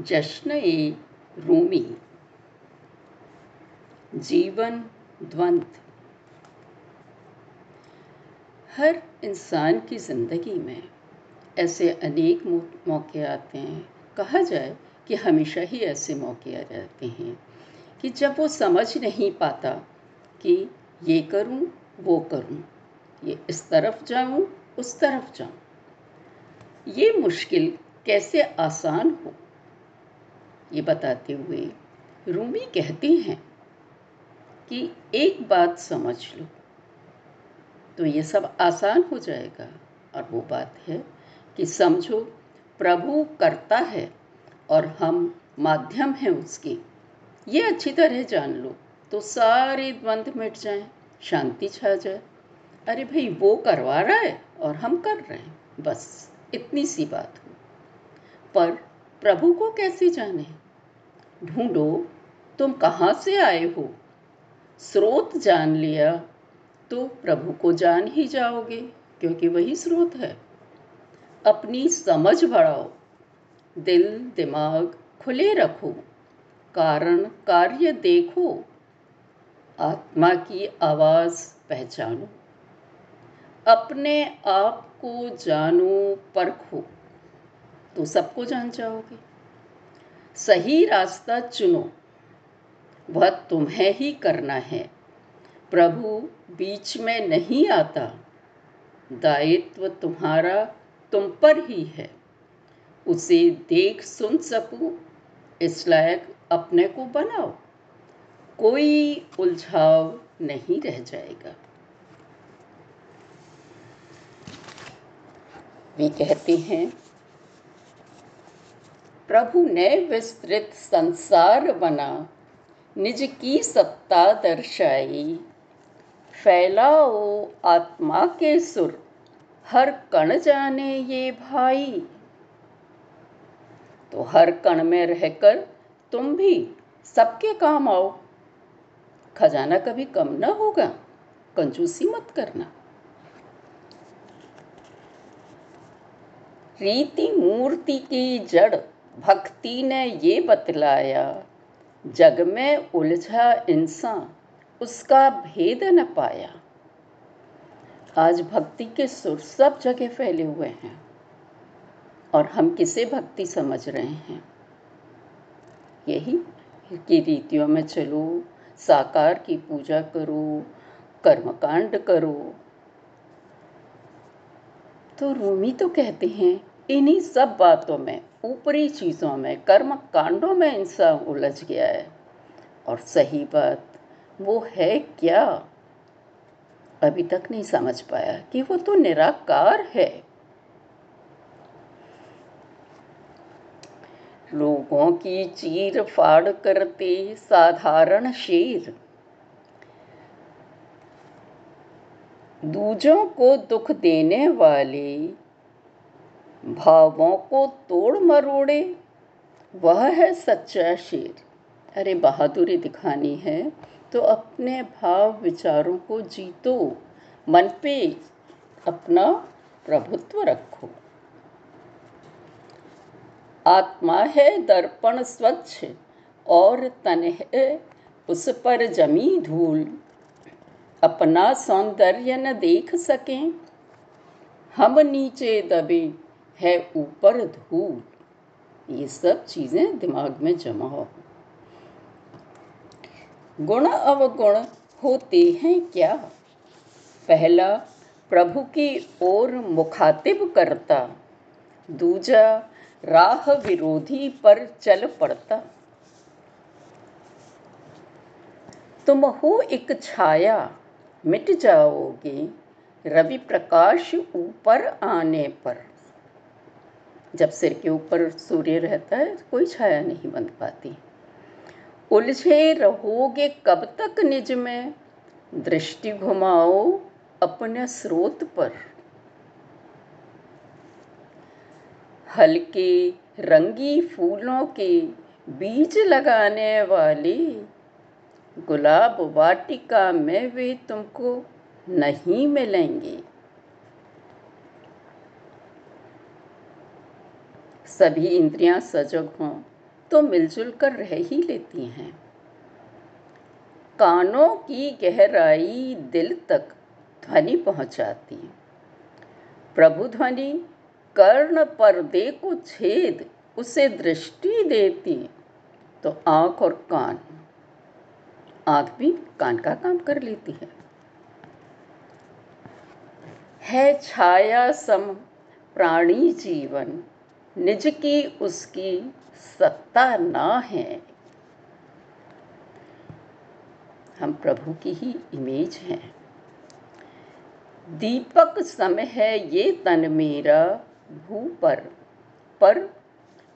जश्न ए रूमी। जीवन द्वंद। हर इंसान की ज़िंदगी में ऐसे अनेक मौके आते हैं। कहा जाए कि हमेशा ही ऐसे मौके आ जाते हैं कि जब वो समझ नहीं पाता कि ये करूँ, वो करूँ। ये इस तरफ़ जाऊँ, उस तरफ़ जाऊँ। ये मुश्किल कैसे आसान हो? ये बताते हुए रूमी कहती हैं कि एक बात समझ लो। तो ये सब आसान हो जाएगा। और वो बात है कि समझो, प्रभु करता है और हम माध्यम हैं उसकी। ये अच्छी तरह जान लो तो सारे द्वंद्व मिट जाएँ, शांति छा जाए। अरे भाई, वो करवा रहा है और हम कर रहे हैं, बस। इतनी सी बात हो पर प्रभु को कैसे जाने? ढूंढो, तुम कहाँ से आए हो? स्रोत जान लिया तो प्रभु को जान ही जाओगे, क्योंकि वही स्रोत है। अपनी समझ बढ़ाओ, दिल, दिमाग खुले रखो, कारण कार्य देखो, आत्मा की आवाज़ पहचानो। अपने आप को जानो परखो तो सबको जान जाओगे। सही रास्ता चुनो, वह तुम्हें ही करना है। प्रभु बीच में नहीं आता, दायित्व तुम्हारा तुम पर ही है। उसे देख सुन सकूँ, इस लायक अपने को बनाओ। कोई उलझाव नहीं रह जाएगा। वे कहते हैं, प्रभु ने विस्तृत संसार बना, निज की सत्ता दर्शाई। फैलाओ आत्मा के सुर, हर कण जाने ये भाई। तो हर कण में रहकर तुम भी सबके काम आओ। खजाना कभी कम ना होगा, कंजूसी मत करना। रीति मूर्ति की जड़, भक्ति ने ये बतलाया, जग में उलझा इंसान, उसका भेद न पाया। आज भक्ति के सुर सब जगह फैले हुए हैं, और हम किसे भक्ति समझ रहे हैं? यही की रीतियों में चलो, साकार की पूजा करो, कर्मकांड करो। तो रूमी तो कहते हैं इन्हीं सब बातों में, ऊपरी चीज़ों में कर्म कांडों में इंसान उलझ गया है। और सही बात वो है क्या? अभी तक नहीं समझ पाया कि वो तो निराकार है। लोगों की चीर फाड़ करते साधारण शेर। दूजों को दुख देने वाले भावों को तोड़ मरोड़े। वह है सच्चा शेर। अरे, बहादुरी दिखानी है तो अपने भाव विचारों को जीतो। मन पे अपना प्रभुत्व रखो। आत्मा है दर्पण स्वच्छ, और तन है उस पर जमी धूल। अपना सौंदर्य न देख सकें, हम नीचे दबे है ऊपर धूल। ये सब चीज़ें दिमाग में जमा हो। गुण अवगुण होते हैं क्या? पहला, प्रभु की ओर मुखातिब करता। दूजा, राह विरोधी पर चल पड़ता। तुम हो एक छाया, मिट जाओगे रवि प्रकाश ऊपर आने पर। जब सिर के ऊपर सूर्य रहता है कोई छाया नहीं बन पाती। उलझे रहोगे कब तक निज में? दृष्टि घुमाओ अपने स्रोत पर। हल्के रंगी फूलों के बीज लगाने वाली गुलाब वाटिका में वे तुमको नहीं मिलेंगे। सभी इंद्रियाँ सजग हों तो मिलजुल कर रह ही लेती हैं। कानों की गहराई दिल तक ध्वनि पहुंचाती प्रभु ध्वनि, कर्ण पर्दे को छेद उसे दृष्टि देती तो आँख और कान, आँख भी कान का काम कर लेती है। है छाया सम प्राणी जीवन निज की उसकी सत्ता ना है। हम प्रभु की ही इमेज हैं। दीपक सम है ये तन मेरा, भू पर पर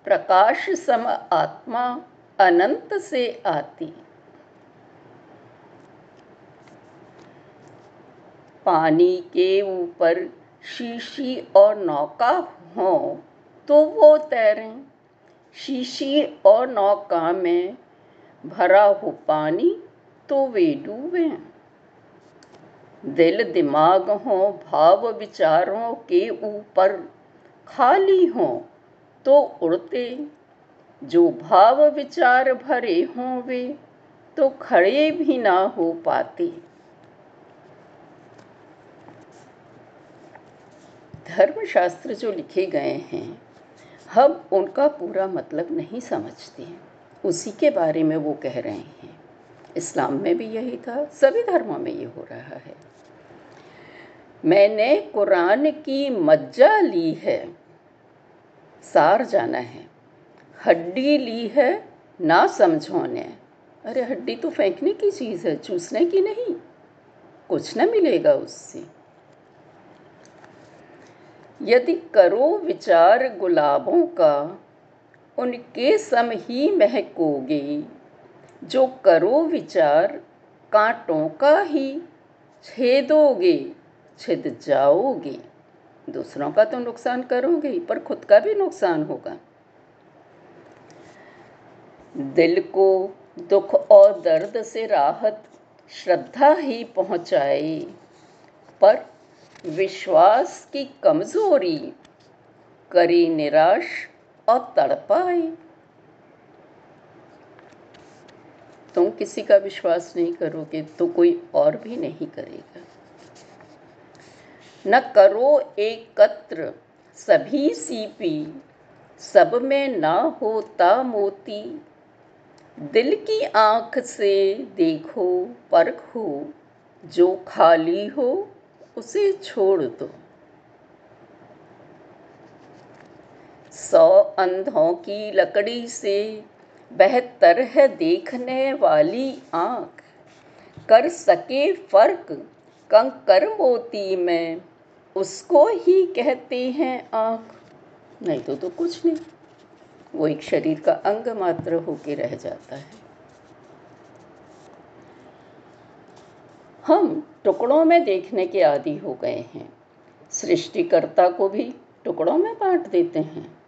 प्रकाश सम आत्मा अनंत से आती। पानी के ऊपर शीशी और नौका हो तो वो तैरें। शीशी और नौका में भरा हो पानी तो वे डूबे। दिल दिमाग हो, भाव विचारों के ऊपर खाली हो तो उड़ते। जो भाव विचार भरे हों वे तो खड़े भी ना हो पाते। धर्मशास्त्र जो लिखे गए हैं हम उनका पूरा मतलब नहीं समझते हैं। उसी के बारे में वो कह रहे हैं। इस्लाम में भी यही था, सभी धर्मों में ये हो रहा है। मैंने कुरान की मज्जा ली है, सार जाना है। हड्डी ली है, ना समझो ने अरे, हड्डी तो फेंकने की चीज़ है, चूसने की नहीं। कुछ ना मिलेगा उससे। यदि करो विचार गुलाबों का, उनके सम ही महकोगे। जो करो विचार कांटों का ही छेदोगे, छिद जाओगे। दूसरों का तो नुकसान करोगे पर खुद का भी नुकसान होगा। दिल को दुख और दर्द से राहत, श्रद्धा ही पहुँचाए। पर विश्वास की कमज़ोरी, करी निराश और तड़पाए तुम किसी का विश्वास नहीं करोगे तो कोई और भी नहीं करेगा। न करो एकत्र, सभी सीपी, सब में ना होता मोती दिल की आँख से देखो, परखो, जो खाली हो उसे छोड़ दो। सौ अंधों की लकड़ी से बेहतर है देखने वाली आँख। कर सके फ़र्क कंकर मोती में, उसको ही कहते हैं आँख। नहीं तो तो कुछ नहीं, वो एक शरीर का अंग मात्र होके रह जाता है। हम टुकड़ों में देखने के आदि हो गए हैं। सृष्टिकर्ता को भी टुकड़ों में बांट देते हैं।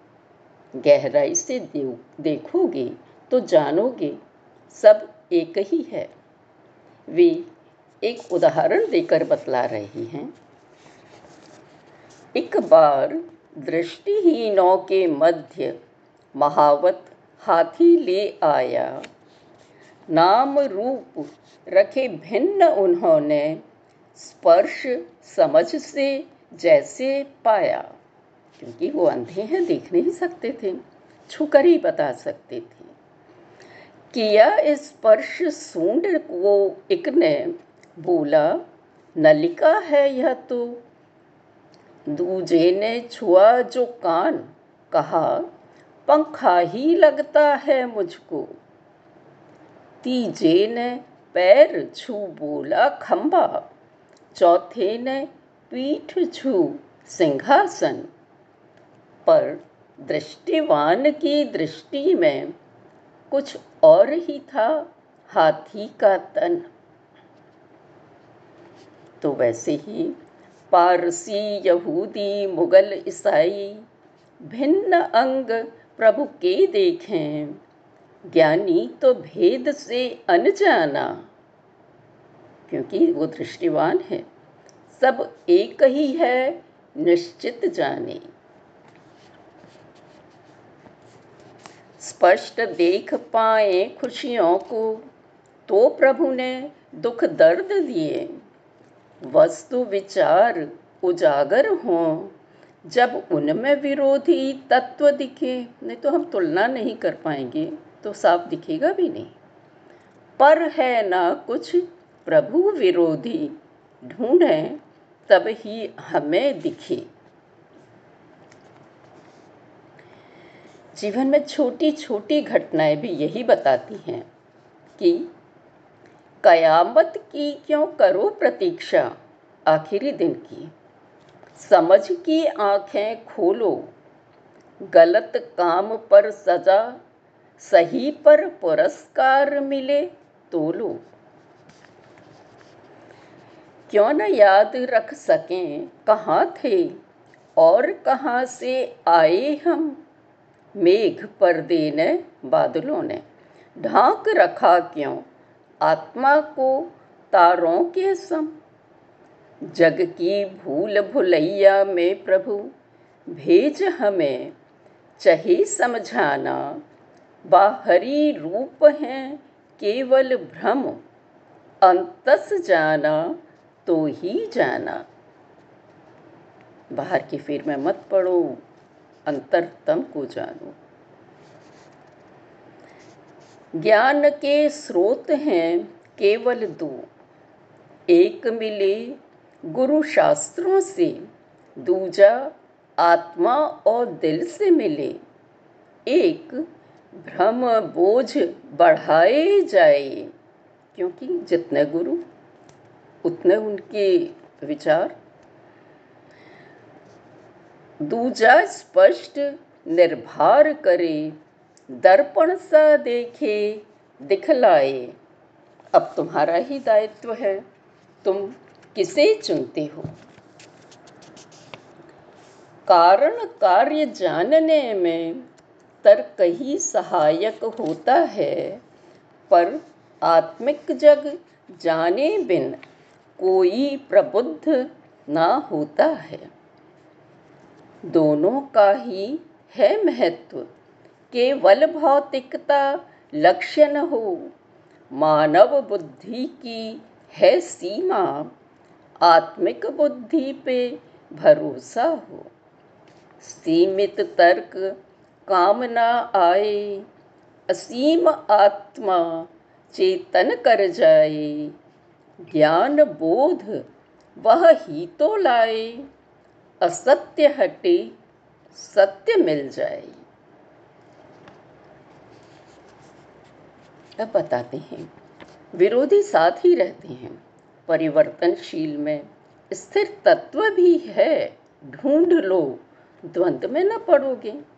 गहराई से देखोगे तो जानोगे सब एक ही है। वे एक उदाहरण देकर बतला रही हैं। एक बार दृष्टिहीनों के मध्य महावत हाथी ले आया। नाम रूप रखे भिन्न उन्होंने स्पर्श समझ से जैसे पाया। क्योंकि वो अंधे हैं, देख नहीं सकते थे, छुकर ही बता सकते थे। किया स्पर्श सूंड वो एक ने बोला, नलिका है यह तो। दूजे ने छुआ जो कान, कहा, पंखा ही लगता है मुझको। तीजे ने पैर छू बोला खंबा, चौथे ने पीठ छू सिंहासन। पर दृष्टिवान की दृष्टि में कुछ और ही था हाथी का तन। तो वैसे ही पारसी यहूदी मुगल ईसाई भिन्न अंग प्रभु के देखें। ज्ञानी तो भेद से अनजाना, क्योंकि वो दृष्टिवान है। सब एक ही है, निश्चित जाने। स्पष्ट देख पाए खुशियों को तो प्रभु ने दुख दर्द दिए। वस्तु विचार उजागर हों, जब उनमें विरोधी तत्व दिखे। नहीं तो हम तुलना नहीं कर पाएँगे। तो साफ़ दिखेगा भी नहीं। पर है ना कुछ प्रभु विरोधी। ढूंढें तब ही हमें दिखे। जीवन में छोटी छोटी घटनाएँ भी यही बताती हैं कि कयामत की क्यों करो प्रतीक्षा आखिरी दिन की। समझ की आँखें खोलो, गलत काम पर सजा सही पर पुरस्कार मिले तो लो। क्यों न याद रख सकें कहाँ थे और कहाँ से आए हम? मेघ पर देने बादलों ने ढांक रखा क्यों? आत्मा को तारों के सम। जग की भूल भुलैया में प्रभु, भेज हमें, चहे समझाना बाहरी रूप हैं, केवल भ्रम। अंतस जाना तो ही जाना। बाहर की फिर में मत पड़ो, अंतरतम को जानो। ज्ञान के स्रोत हैं, केवल दो। एक मिले गुरु शास्त्रों से, दूजा आत्मा और दिल से मिले। एक भ्रम बोझ बढ़ाए जाए, क्योंकि जितने गुरु, उतने उनके विचार। दूजा स्पष्ट निर्भर करे, दर्पण सा देखे, दिखलाए। अब तुम्हारा ही दायित्व है, तुम किसे चुनते हो? कारण कार्य जानने में तर्क ही सहायक होता है। पर आत्मिक जग जाने बिन कोई प्रबुद्ध ना होता है। दोनों का ही है महत्व। केवल भौतिकता लक्ष्य न हो। मानव बुद्धि की है सीमा। आत्मिक बुद्धि पे भरोसा हो। सीमित तर्क काम ना आए, असीम आत्मा चेतन कर जाए। ज्ञान बोध वह ही तो लाए, असत्य हटे सत्य मिल जाए। अब बताते हैं, विरोधी साथ ही रहते हैं, परिवर्तनशील में स्थिर तत्व भी है, ढूंढ लो द्वंद्व में न पड़ोगे।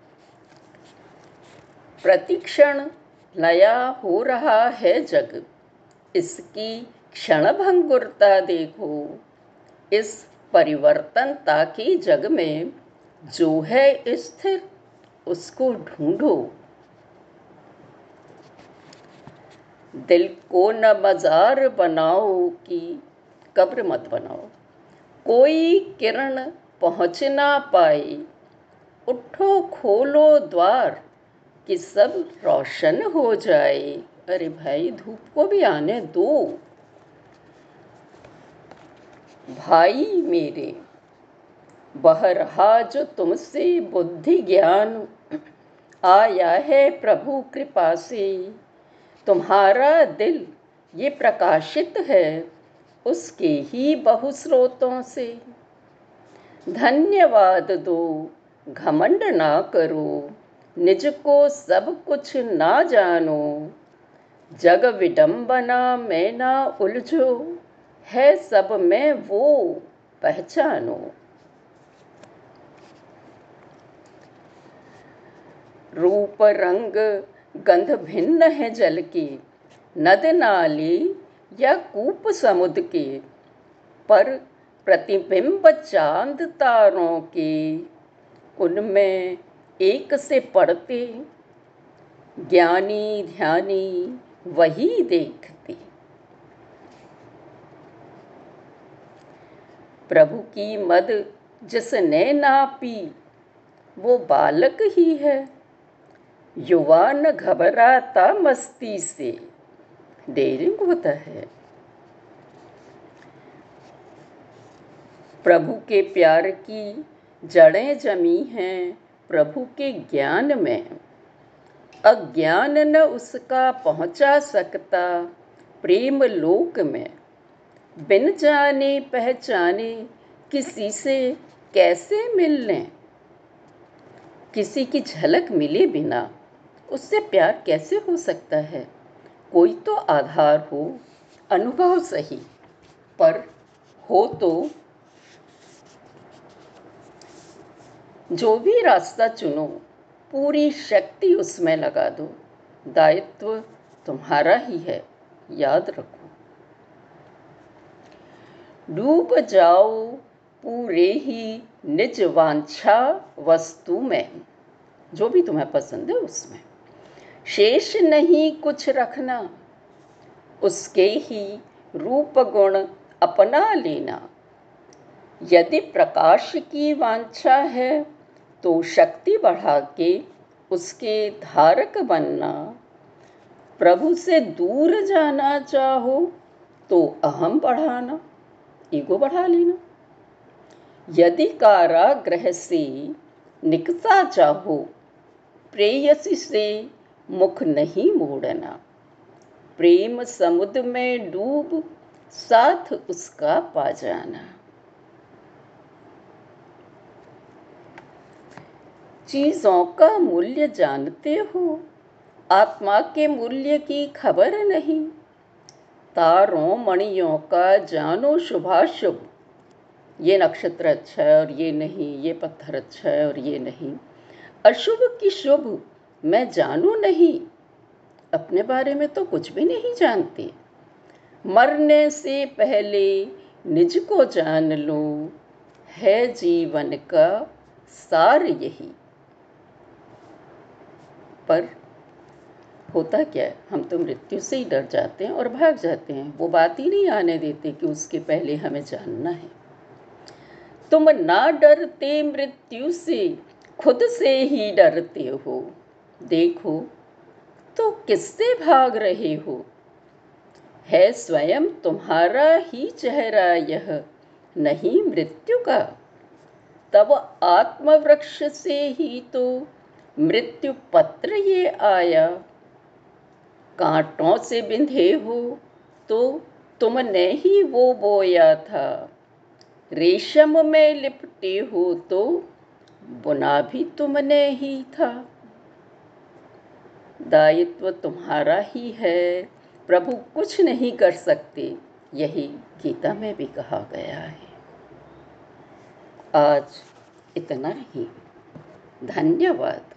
प्रतिक्षण नया हो रहा है जग। इसकी क्षण भंगुरता देखो। इस परिवर्तनता की जग में जो है स्थिर, उसको ढूंढो। दिल को न मजार बनाओ कि कब्र मत बनाओ। कोई किरण पहुँच ना पाए, उठो खोलो द्वार कि सब रोशन हो जाए। अरे भाई, धूप को भी आने दो। भाई मेरे बह रहा जो तुमसे बुद्धि ज्ञान आया है प्रभु कृपा से। तुम्हारा दिल ये प्रकाशित है उसके ही बहुस्रोतों से। धन्यवाद दो, घमंड ना करो। निज को सब कुछ ना जानो। जग विडंबना में ना उलझो, है सब में वो पहचानो। रूप रंग गंध भिन्न है जल की, नद नाली या कूप समुद्र के, पर प्रतिबिंब चाँद तारों के। उनमें एक से पढ़ते, ज्ञानी ध्यानी वही देखते। प्रभु की मद जिसने ना पी वो बालक ही है। युवा न घबराता मस्ती से, डेरिंग होता है। प्रभु के प्यार की जड़ें जमी हैं प्रभु के ज्ञान में। अज्ञान न उसका पहुँचा सकता, प्रेम लोक में। बिन जाने पहचाने किसी से कैसे मिलने? किसी की झलक मिले बिना उससे प्यार कैसे हो सकता है? कोई तो आधार हो, अनुभव सही, पर हो तो जो भी रास्ता चुनो, पूरी शक्ति उसमें लगा दो। दायित्व तुम्हारा ही है, याद रखो। डूब जाओ पूरे ही निज वांछा वस्तु में, जो भी तुम्हें पसंद है उसमें। शेष नहीं कुछ रखना, उसके ही रूप गुण अपना लेना। यदि प्रकाश की वांछा है तो शक्ति बढ़ा के उसके धारक बनना। प्रभु से दूर जाना चाहो तो अहम बढ़ाना, ईगो बढ़ा लेना। यदि कारागृह से निकता चाहो, प्रेयसी से मुख नहीं मोड़ना। प्रेम समुद्र में डूब साथ उसका पा जाना। चीज़ों का मूल्य जानते हो। आत्मा के मूल्य की खबर नहीं। तारों मणियों का जानो शुभाशुभ। ये नक्षत्र अच्छा है और ये नहीं, ये पत्थर अच्छा है और ये नहीं। अशुभ की शुभ मैं जानू नहीं। अपने बारे में तो कुछ भी नहीं जानती। मरने से पहले निज को जान लो। है जीवन का सार यही। पर होता क्या है? हम तो मृत्यु से ही डर जाते हैं और भाग जाते हैं। वो बात ही नहीं आने देते कि उसके पहले हमें जानना है। तुम ना डरते मृत्यु से, खुद से ही डरते हो। देखो तो किससे भाग रहे हो? है स्वयं तुम्हारा ही चेहरा यह, नहीं मृत्यु का। तब आत्मवृक्ष से ही तो मृत्यु पत्र ये आया। कांटों से बिंधे हो तो तुमने ही वो बोया था। रेशम में लिपटे हो तो बुना भी तुमने ही था। दायित्व तुम्हारा ही है, प्रभु कुछ नहीं कर सकते, यही गीता में भी कहा गया है। आज इतना ही। धन्यवाद।